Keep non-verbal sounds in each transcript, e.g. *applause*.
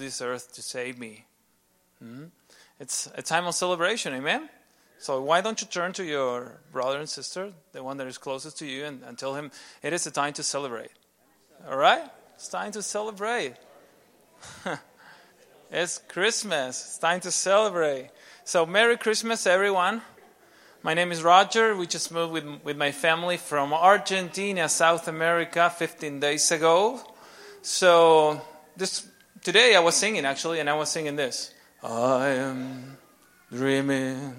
this earth to save me. Hmm? It's a time of celebration, amen? So why don't you turn to your brother and sister, the one that is closest to you, and, and tell him it is a time to celebrate. All right? It's time to celebrate. *laughs* it's Christmas. It's time to celebrate. So Merry Christmas, everyone. My name is Roger. We just moved with, with my family from Argentina, South America, 15 days ago. So this today I was singing actually, and I was singing this. I am dreaming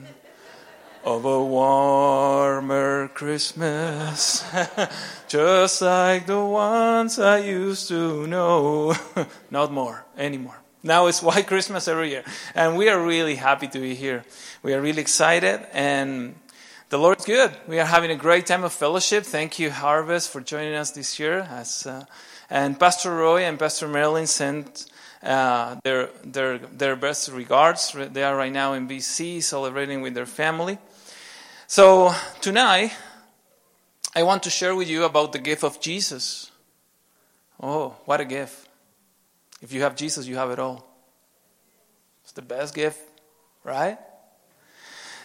of a warmer Christmas, *laughs* just like the ones I used to know. *laughs* Not more anymore. Now it's White Christmas every year. And we are really happy to be here. We are really excited and the Lord's good. We are having a great time of fellowship. Thank you, Harvest, for joining us this year. As, uh, and Pastor Roy and Pastor Marilyn sent uh, their, their, their best regards. They are right now in BC celebrating with their family. So tonight, I want to share with you about the gift of Jesus. Oh, what a gift. If you have Jesus, you have it all. It's the best gift, right?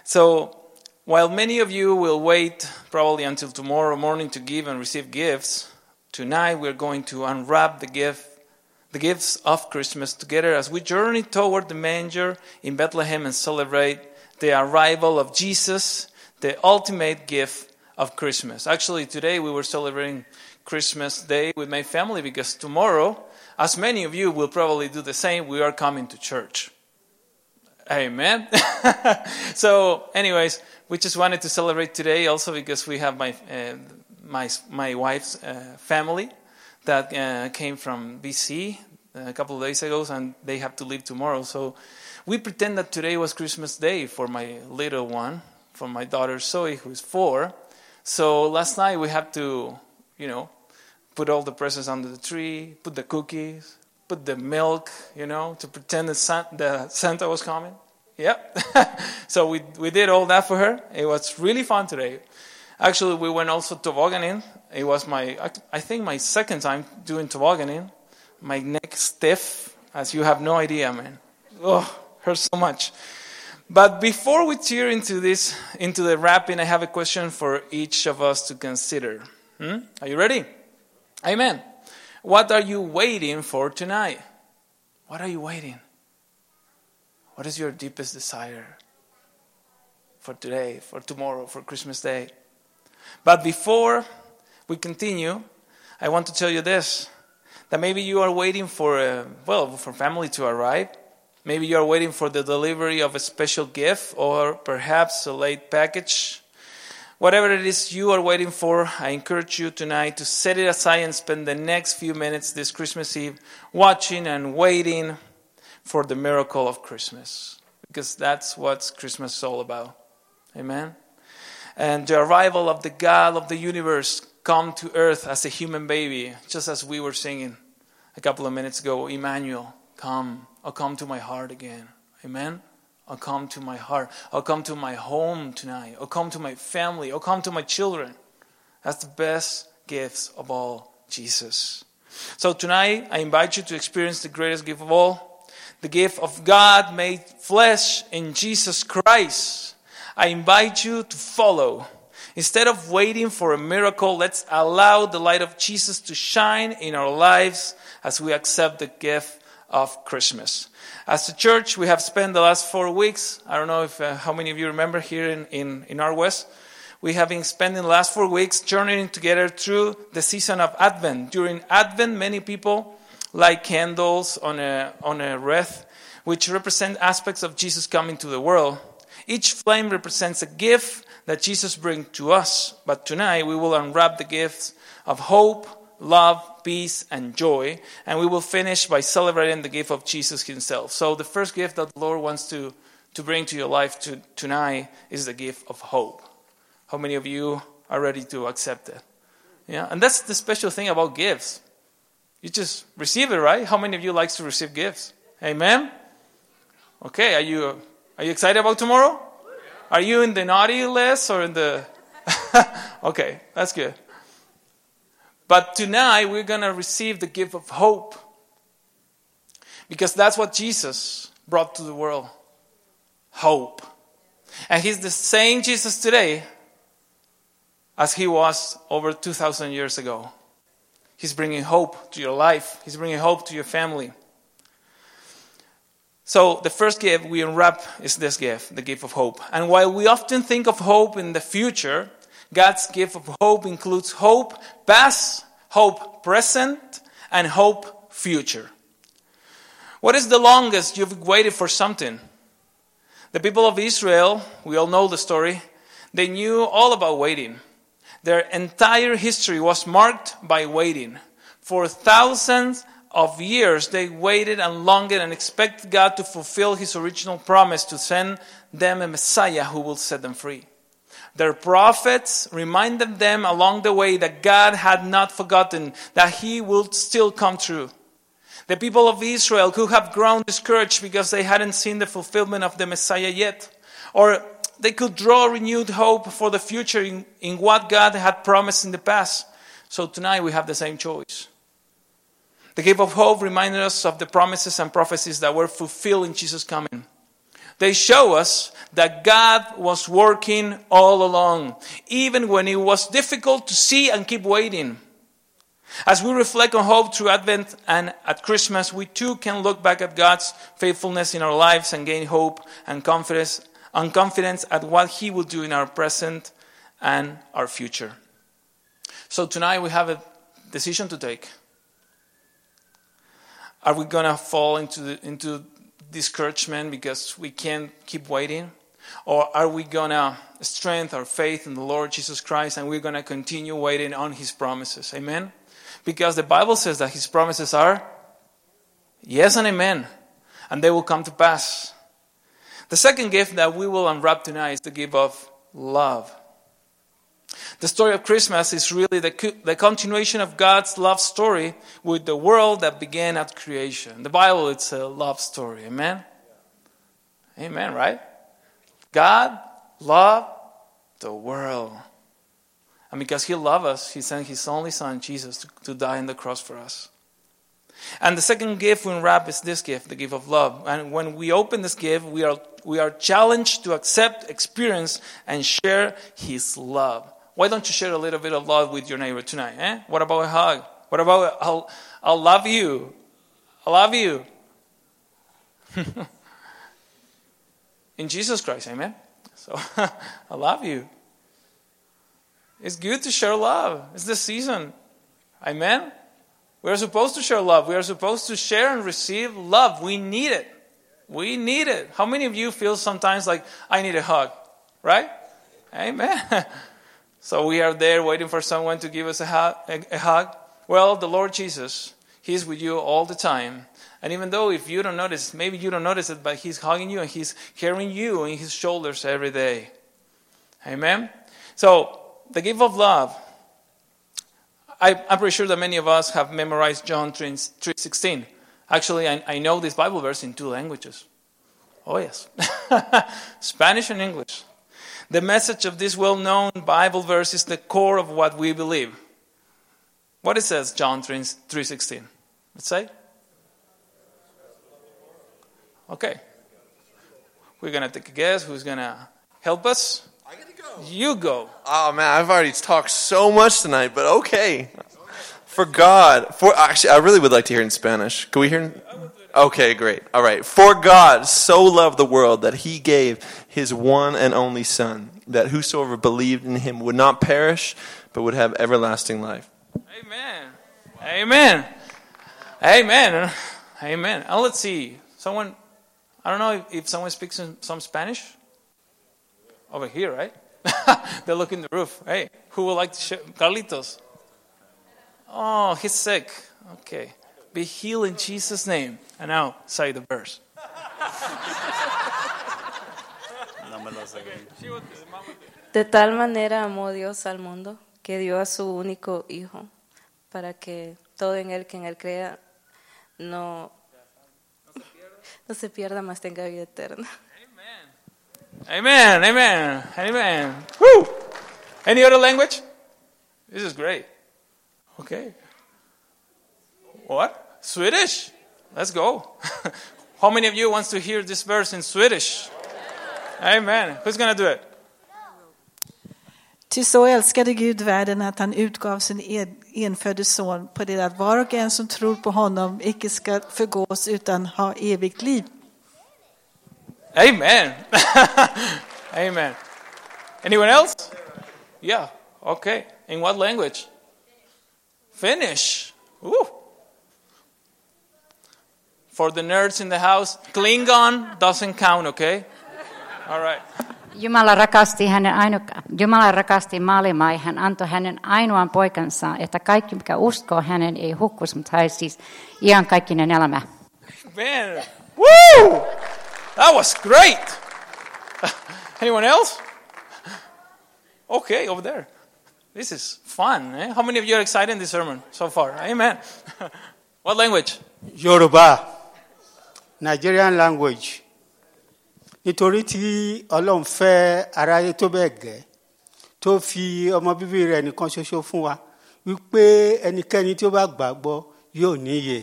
So, while many of you will wait probably until tomorrow morning to give and receive gifts, tonight we're going to unwrap the gift the gifts of Christmas together as we journey toward the manger in Bethlehem and celebrate the arrival of Jesus, the ultimate gift of Christmas. Actually, today we were celebrating Christmas Day with my family because tomorrow as many of you will probably do the same, we are coming to church. Amen. *laughs* so, anyways, we just wanted to celebrate today also because we have my uh, my my wife's uh, family that uh, came from BC a couple of days ago, and they have to leave tomorrow. So, we pretend that today was Christmas Day for my little one, for my daughter Zoe, who's four. So last night we had to, you know, put all the presents under the tree, put the cookies, put the milk, you know, to pretend that Santa was coming. Yep. *laughs* so we, we did all that for her. It was really fun today. Actually, we went also tobogganing. It was my, I think, my second time doing tobogganing. My neck stiff, as you have no idea, man. Oh, hurts so much. But before we tear into this, into the wrapping, I have a question for each of us to consider. Hmm? Are you ready? Amen. What are you waiting for tonight? What are you waiting? What is your deepest desire for today, for tomorrow, for Christmas Day? But before we continue, I want to tell you this that maybe you are waiting for a, well for family to arrive maybe you are waiting for the delivery of a special gift or perhaps a late package Whatever it is you are waiting for, I encourage you tonight to set it aside and spend the next few minutes this Christmas Eve watching and waiting for the miracle of Christmas. Because that's what Christmas is all about. Amen? And the arrival of the God of the universe come to earth as a human baby, just as we were singing a couple of minutes ago Emmanuel, come, I'll come to my heart again. Amen? I'll come to my heart. I'll come to my home tonight. I'll come to my family. I'll come to my children. That's the best gifts of all, Jesus. So tonight, I invite you to experience the greatest gift of all the gift of God made flesh in Jesus Christ. I invite you to follow. Instead of waiting for a miracle, let's allow the light of Jesus to shine in our lives as we accept the gift of Christmas. As a church, we have spent the last four weeks, I don't know if uh, how many of you remember here in, in, in Harvest, we have been spending the last four weeks journeying together through the season of Advent. During Advent, many people light candles on a, on a wreath, which represent aspects of Jesus coming to the world. Each flame represents a gift that Jesus brings to us. But tonight, we will unwrap the gifts of hope, love, peace, and joy. And we will finish by celebrating the gift of Jesus Himself. So, the first gift that the Lord wants to, to bring to your life to, tonight is the gift of hope. How many of you are ready to accept it? Yeah, and that's the special thing about gifts. You just receive it, right? How many of you likes to receive gifts? Amen. Okay, are you are you excited about tomorrow? Are you in the naughty list or in the *laughs* Okay, that's good. But tonight we're going to receive the gift of hope. Because that's what Jesus brought to the world hope. And He's the same Jesus today as He was over 2,000 years ago. He's bringing hope to your life, He's bringing hope to your family. So, the first gift we unwrap is this gift, the gift of hope. And while we often think of hope in the future, God's gift of hope includes hope past, hope present, and hope future. What is the longest you've waited for something? The people of Israel, we all know the story, they knew all about waiting. Their entire history was marked by waiting. For thousands of years, they waited and longed and expected God to fulfill his original promise to send them a Messiah who will set them free. Their prophets reminded them along the way that God had not forgotten, that he would still come true. The people of Israel could have grown discouraged because they hadn't seen the fulfillment of the Messiah yet. Or they could draw renewed hope for the future in, in what God had promised in the past. So tonight we have the same choice. The gift of hope reminded us of the promises and prophecies that were fulfilled in Jesus' coming. They show us that God was working all along, even when it was difficult to see and keep waiting. As we reflect on hope through Advent and at Christmas, we too can look back at God's faithfulness in our lives and gain hope and confidence, and confidence at what He will do in our present and our future. So tonight we have a decision to take. Are we going to fall into, the, into discouragement because we can't keep waiting? Or are we going to strengthen our faith in the Lord Jesus Christ and we're going to continue waiting on His promises? Amen? Because the Bible says that His promises are yes and amen, and they will come to pass. The second gift that we will unwrap tonight is the gift of love. The story of Christmas is really the, the continuation of God's love story with the world that began at creation. The Bible, it's a love story. Amen? Amen, right? God loved the world. And because He loved us, He sent His only Son, Jesus, to, to die on the cross for us. And the second gift we unwrap is this gift, the gift of love. And when we open this gift, we are, we are challenged to accept, experience, and share His love. Why don't you share a little bit of love with your neighbor tonight? Eh? What about a hug? What about I'll, I'll love you? I love you. *laughs* In Jesus Christ, amen? So *laughs* I love you. It's good to share love. It's the season. Amen? We are supposed to share love. We are supposed to share and receive love. We need it. We need it. How many of you feel sometimes like, I need a hug? Right? Amen. *laughs* So we are there waiting for someone to give us a hug. A hug. Well, the Lord Jesus, He's with you all the time. And even though if you don't notice, maybe you don't notice it, but He's hugging you and He's carrying you in His shoulders every day. Amen? So, the gift of love. I, am pretty sure that many of us have memorized John 3.16. Actually, I, I know this Bible verse in two languages. Oh, yes. *laughs* Spanish and English. The message of this well known Bible verse is the core of what we believe. What it says, John 3.16. Let's say. Okay. We're going to take a guess. Who's going to help us? I got to go. You go. Oh, man, I've already talked so much tonight, but okay. For God, for actually, I really would like to hear in Spanish. Can we hear? Okay, great. All right. For God so loved the world that he gave his one and only Son, that whosoever believed in him would not perish, but would have everlasting life. Amen. Amen. Amen. Amen. And let's see. Someone, I don't know if, if someone speaks some Spanish. Over here, right? *laughs* They're looking the roof. Hey, who would like to share? Carlitos. Oh, he's sick. Okay. Be healed in Jesus' name. And now say the verse. De tal manera amó Dios al mundo que dio a su único Hijo para que todo en él que en él crea no, no se pierda, más tenga vida eterna. Amen, amen, amen. Woo! Any other language? This is great. Okay. What? Swedish? let's go. *laughs* How many of you wants to hear this verse in Swedish? Amen. Who's going to do it? Ty så älskade Gud världen att han utgav sin en- enfödde son på det att var och en som tror på honom icke ska förgås utan ha evigt liv. Amen. *laughs* Amen. Anyone else? Yeah. Okay. In what language? Finnish. Ooh. For the nerds in the house, Klingon doesn't count, okay? All right. Jumala rakasti, hänen aino, Jumala rakasti maailmaa ja hän antoi hänen ainoan poikansa, että kaikki, mikä uskoo hänen, ei hukkus, mutta hän siis iankaikkinen elämä. Man. Woo! That was great. *laughs* Anyone else? Okay, over there. This is fun. Eh? How many of you are excited in this sermon so far? Amen. *laughs* what language? Yorùbá Nigerian language nítorí tí Ọlọ́run fẹ́ aráyé tó bẹ́ẹ̀ gẹ́ tó fi ọmọ bíbí rẹ̀ nìkan ṣoṣo fún wa wípé ẹnikẹ́ni tí ó bá gbàgbọ́ yóò níyè!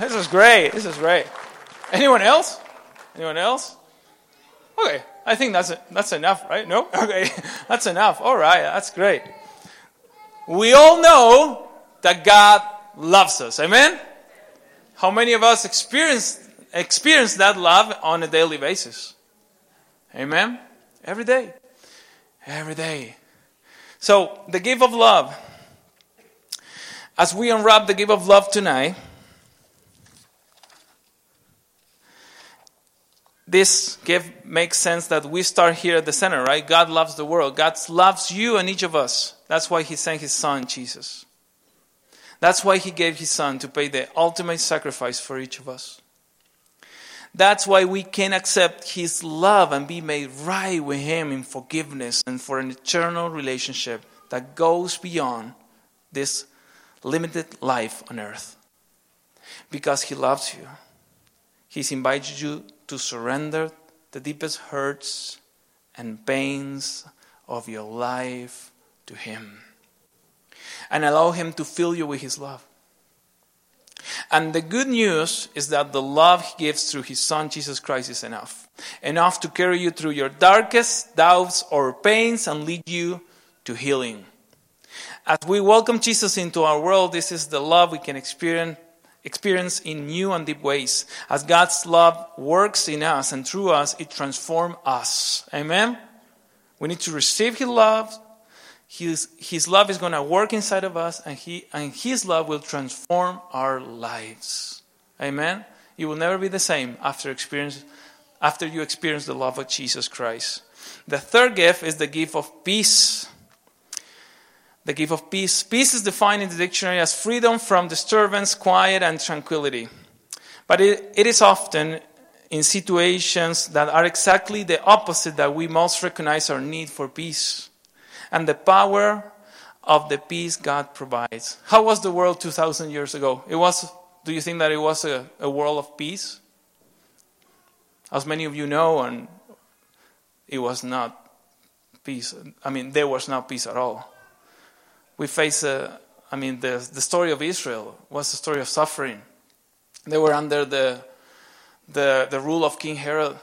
This is great. This is great. Anyone else? Anyone else? Okay, I think that's that's enough, right? No? *laughs* Okay, that's enough. All right, that's great. We all know that God loves us. Amen. How many of us experience experience that love on a daily basis? Amen. Every day. Every day. So, the gift of love. As we unwrap the gift of love tonight, this gift makes sense that we start here at the center, right? God loves the world. God loves you and each of us. That's why He sent His Son, Jesus. That's why He gave His Son to pay the ultimate sacrifice for each of us. That's why we can accept His love and be made right with Him in forgiveness and for an eternal relationship that goes beyond this limited life on earth. Because He loves you. He's invited you to surrender the deepest hurts and pains of your life to Him and allow Him to fill you with His love. And the good news is that the love He gives through His Son Jesus Christ is enough. Enough to carry you through your darkest doubts or pains and lead you to healing. As we welcome Jesus into our world, this is the love we can experience in new and deep ways. As God's love works in us and through us, it transforms us. Amen? We need to receive His love. His, his love is going to work inside of us, and, he, and His love will transform our lives. Amen? You will never be the same after, experience, after you experience the love of Jesus Christ. The third gift is the gift of peace the gift of peace. Peace is defined in the dictionary as freedom from disturbance, quiet, and tranquility. But it, it is often in situations that are exactly the opposite that we most recognize our need for peace and the power of the peace God provides. How was the world 2,000 years ago? It was, do you think that it was a, a world of peace? As many of you know, and it was not peace. I mean, there was not peace at all we face a, I mean, the, the story of Israel was a story of suffering. They were under the, the, the rule of King Herod,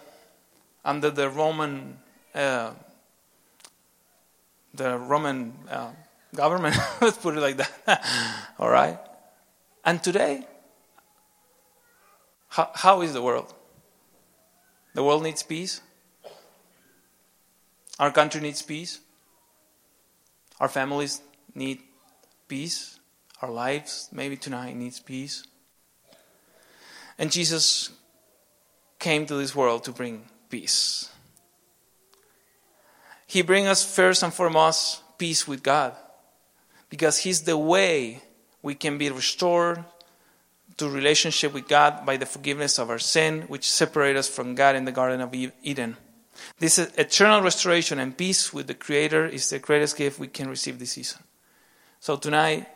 under the Roman, uh, the Roman uh, government. *laughs* Let's put it like that. *laughs* All right. And today, how, how is the world? The world needs peace. Our country needs peace. Our families need peace. Our lives, maybe tonight, needs peace. And Jesus came to this world to bring peace. He brings us first and foremost peace with God. Because He's the way we can be restored to relationship with God by the forgiveness of our sin, which separate us from God in the Garden of Eden. This eternal restoration and peace with the Creator is the greatest gift we can receive this season. So tonight,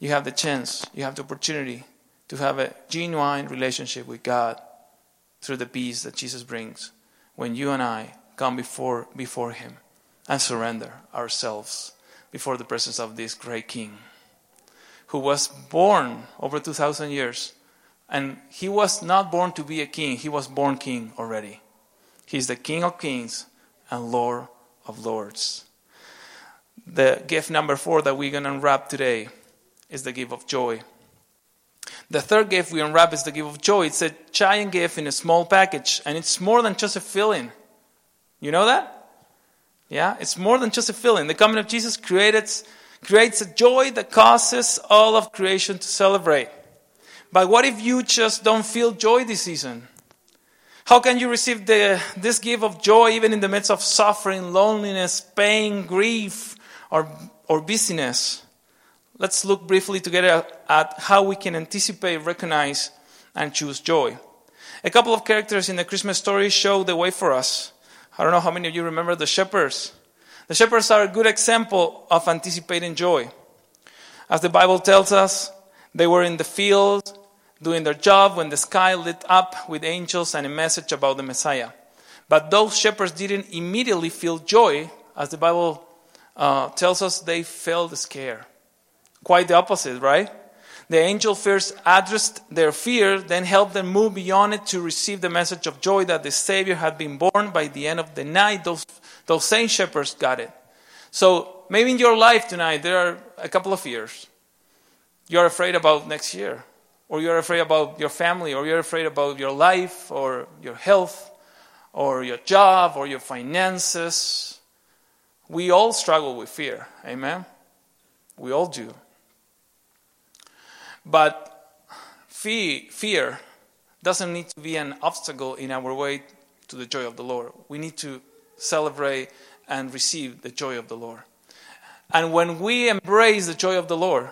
you have the chance, you have the opportunity to have a genuine relationship with God through the peace that Jesus brings when you and I come before, before Him and surrender ourselves before the presence of this great King who was born over 2,000 years. And he was not born to be a king, he was born king already. He's the King of kings and Lord of lords. The gift number four that we're going to unwrap today is the gift of joy. The third gift we unwrap is the gift of joy. It's a giant gift in a small package, and it's more than just a filling. You know that? Yeah, it's more than just a feeling. The coming of Jesus created, creates a joy that causes all of creation to celebrate. But what if you just don't feel joy this season? How can you receive the, this gift of joy even in the midst of suffering, loneliness, pain, grief, or, or busyness? Let's look briefly together at how we can anticipate, recognize, and choose joy. A couple of characters in the Christmas story show the way for us. I don't know how many of you remember the shepherds. The shepherds are a good example of anticipating joy. As the Bible tells us, they were in the field doing their job when the sky lit up with angels and a message about the Messiah. But those shepherds didn't immediately feel joy, as the Bible uh, tells us they felt scared. Quite the opposite, right? The angel first addressed their fear, then helped them move beyond it to receive the message of joy that the Savior had been born by the end of the night. Those, those same shepherds got it. So maybe in your life tonight, there are a couple of fears. You're afraid about next year or you're afraid about your family, or you're afraid about your life, or your health, or your job, or your finances. We all struggle with fear. Amen? We all do. But fear doesn't need to be an obstacle in our way to the joy of the Lord. We need to celebrate and receive the joy of the Lord. And when we embrace the joy of the Lord,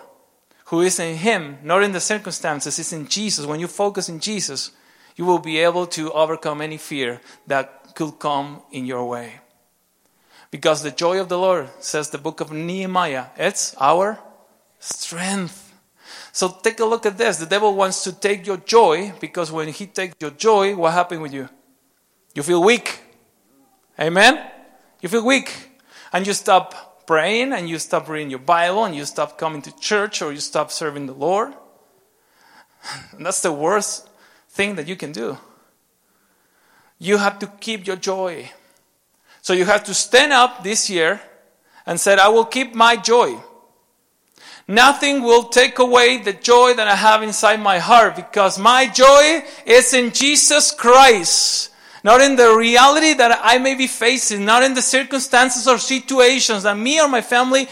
who is in Him, not in the circumstances, is in Jesus. When you focus in Jesus, you will be able to overcome any fear that could come in your way. Because the joy of the Lord, says the book of Nehemiah, it's our strength. So take a look at this. The devil wants to take your joy because when he takes your joy, what happens with you? You feel weak. Amen? You feel weak. And you stop praying and you stop reading your Bible and you stop coming to church or you stop serving the Lord. And *laughs* that's the worst thing that you can do. You have to keep your joy. So you have to stand up this year and say, I will keep my joy. Nothing will take away the joy that I have inside my heart because my joy is in Jesus Christ not in the reality that I may be facing, not in the circumstances or situations that me or my family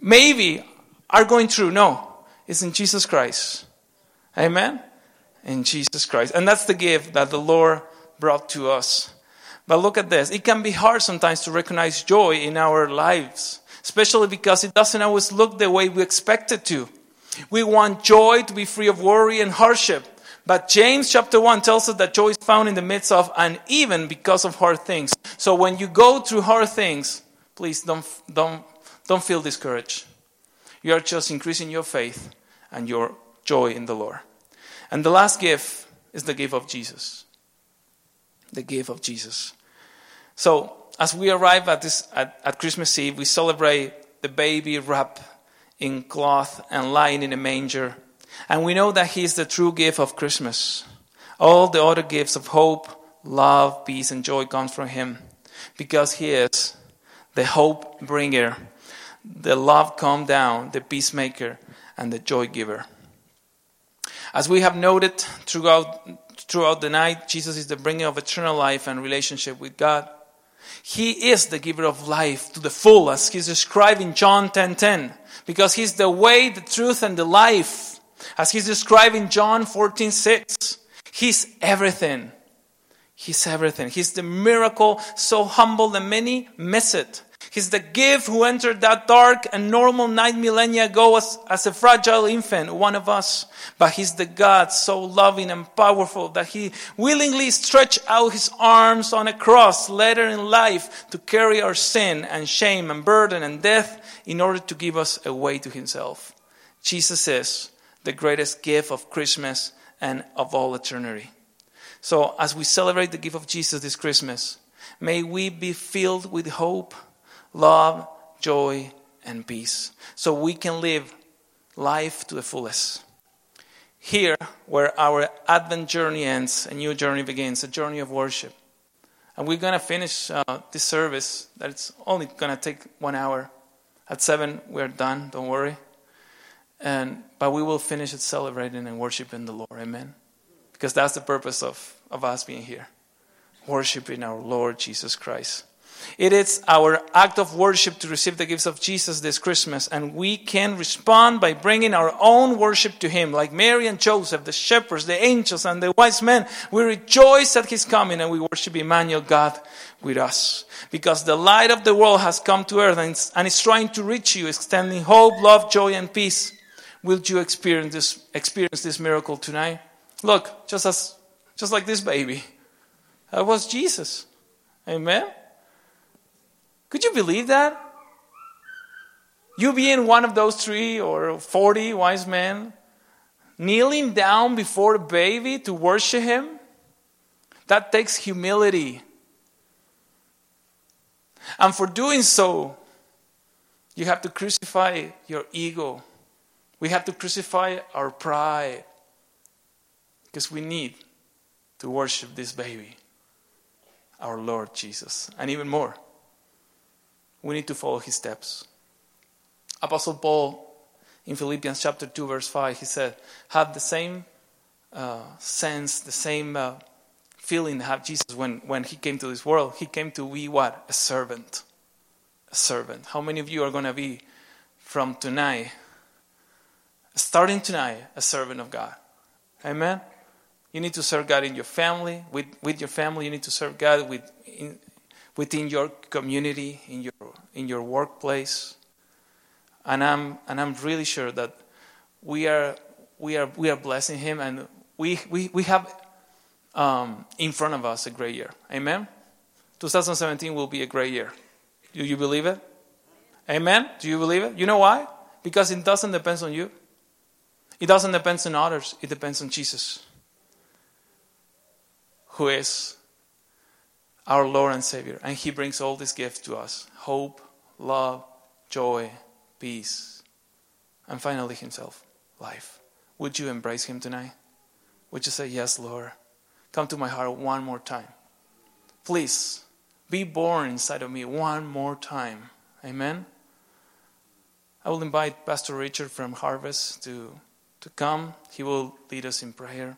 maybe are going through. No, it's in Jesus Christ. Amen? In Jesus Christ. And that's the gift that the Lord brought to us. But look at this. It can be hard sometimes to recognize joy in our lives, especially because it doesn't always look the way we expect it to. We want joy to be free of worry and hardship. But James chapter 1 tells us that joy is found in the midst of and even because of hard things. So when you go through hard things, please don't, don't, don't feel discouraged. You are just increasing your faith and your joy in the Lord. And the last gift is the gift of Jesus. The gift of Jesus. So as we arrive at this at, at Christmas Eve, we celebrate the baby wrapped in cloth and lying in a manger and we know that He is the true gift of Christmas. All the other gifts of hope, love, peace, and joy comes from Him because He is the hope bringer, the love come down, the peacemaker, and the joy giver. As we have noted throughout, throughout the night, Jesus is the bringer of eternal life and relationship with God. He is the giver of life to the full, as he's described in John 10:10, 10, 10, because he's the way, the truth, and the life. As he's described in John 14 6, he's everything. He's everything. He's the miracle so humble that many miss it. He's the gift who entered that dark and normal night millennia ago as, as a fragile infant, one of us. But he's the God so loving and powerful that he willingly stretched out his arms on a cross later in life to carry our sin and shame and burden and death in order to give us a way to himself. Jesus is the greatest gift of Christmas and of all eternity. So, as we celebrate the gift of Jesus this Christmas, may we be filled with hope, love, joy, and peace. So we can live life to the fullest. Here, where our Advent journey ends, a new journey begins, a journey of worship. And we're going to finish uh, this service, that it's only going to take one hour. At seven, we're done, don't worry. And, but we will finish it celebrating and worshiping the Lord. Amen. Because that's the purpose of, of us being here worshiping our Lord Jesus Christ. It is our act of worship to receive the gifts of Jesus this Christmas, and we can respond by bringing our own worship to Him, like Mary and Joseph, the shepherds, the angels, and the wise men. We rejoice at His coming and we worship Emmanuel, God, with us. Because the light of the world has come to earth and is trying to reach you, extending hope, love, joy, and peace. Will you experience this, experience this miracle tonight? Look, just as, just like this baby. That was Jesus. Amen. Could you believe that? You being one of those three or 40 wise men, kneeling down before a baby to worship him, that takes humility. And for doing so, you have to crucify your ego. We have to crucify our pride. Because we need to worship this baby, our Lord Jesus. And even more, we need to follow his steps. Apostle Paul in Philippians chapter 2, verse 5, he said, Have the same uh, sense, the same uh, feeling have Jesus when, when he came to this world. He came to be what? A servant. A servant. How many of you are going to be from tonight, starting tonight, a servant of God? Amen? You need to serve God in your family, with, with your family. You need to serve God with, in, within your community, in in your workplace. And I'm, and I'm really sure that we are, we are, we are blessing Him and we, we, we have um, in front of us a great year. Amen? 2017 will be a great year. Do you believe it? Amen? Do you believe it? You know why? Because it doesn't depend on you. It doesn't depend on others. It depends on Jesus who is our Lord and Savior. And He brings all these gifts to us hope, love, joy, peace, and finally Himself, life. Would you embrace Him tonight? Would you say, Yes, Lord? Come to my heart one more time. Please be born inside of me one more time. Amen. I will invite Pastor Richard from Harvest to, to come. He will lead us in prayer.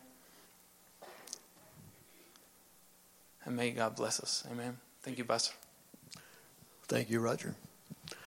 And may God bless us. Amen. Thank you, Pastor. Thank you, Roger.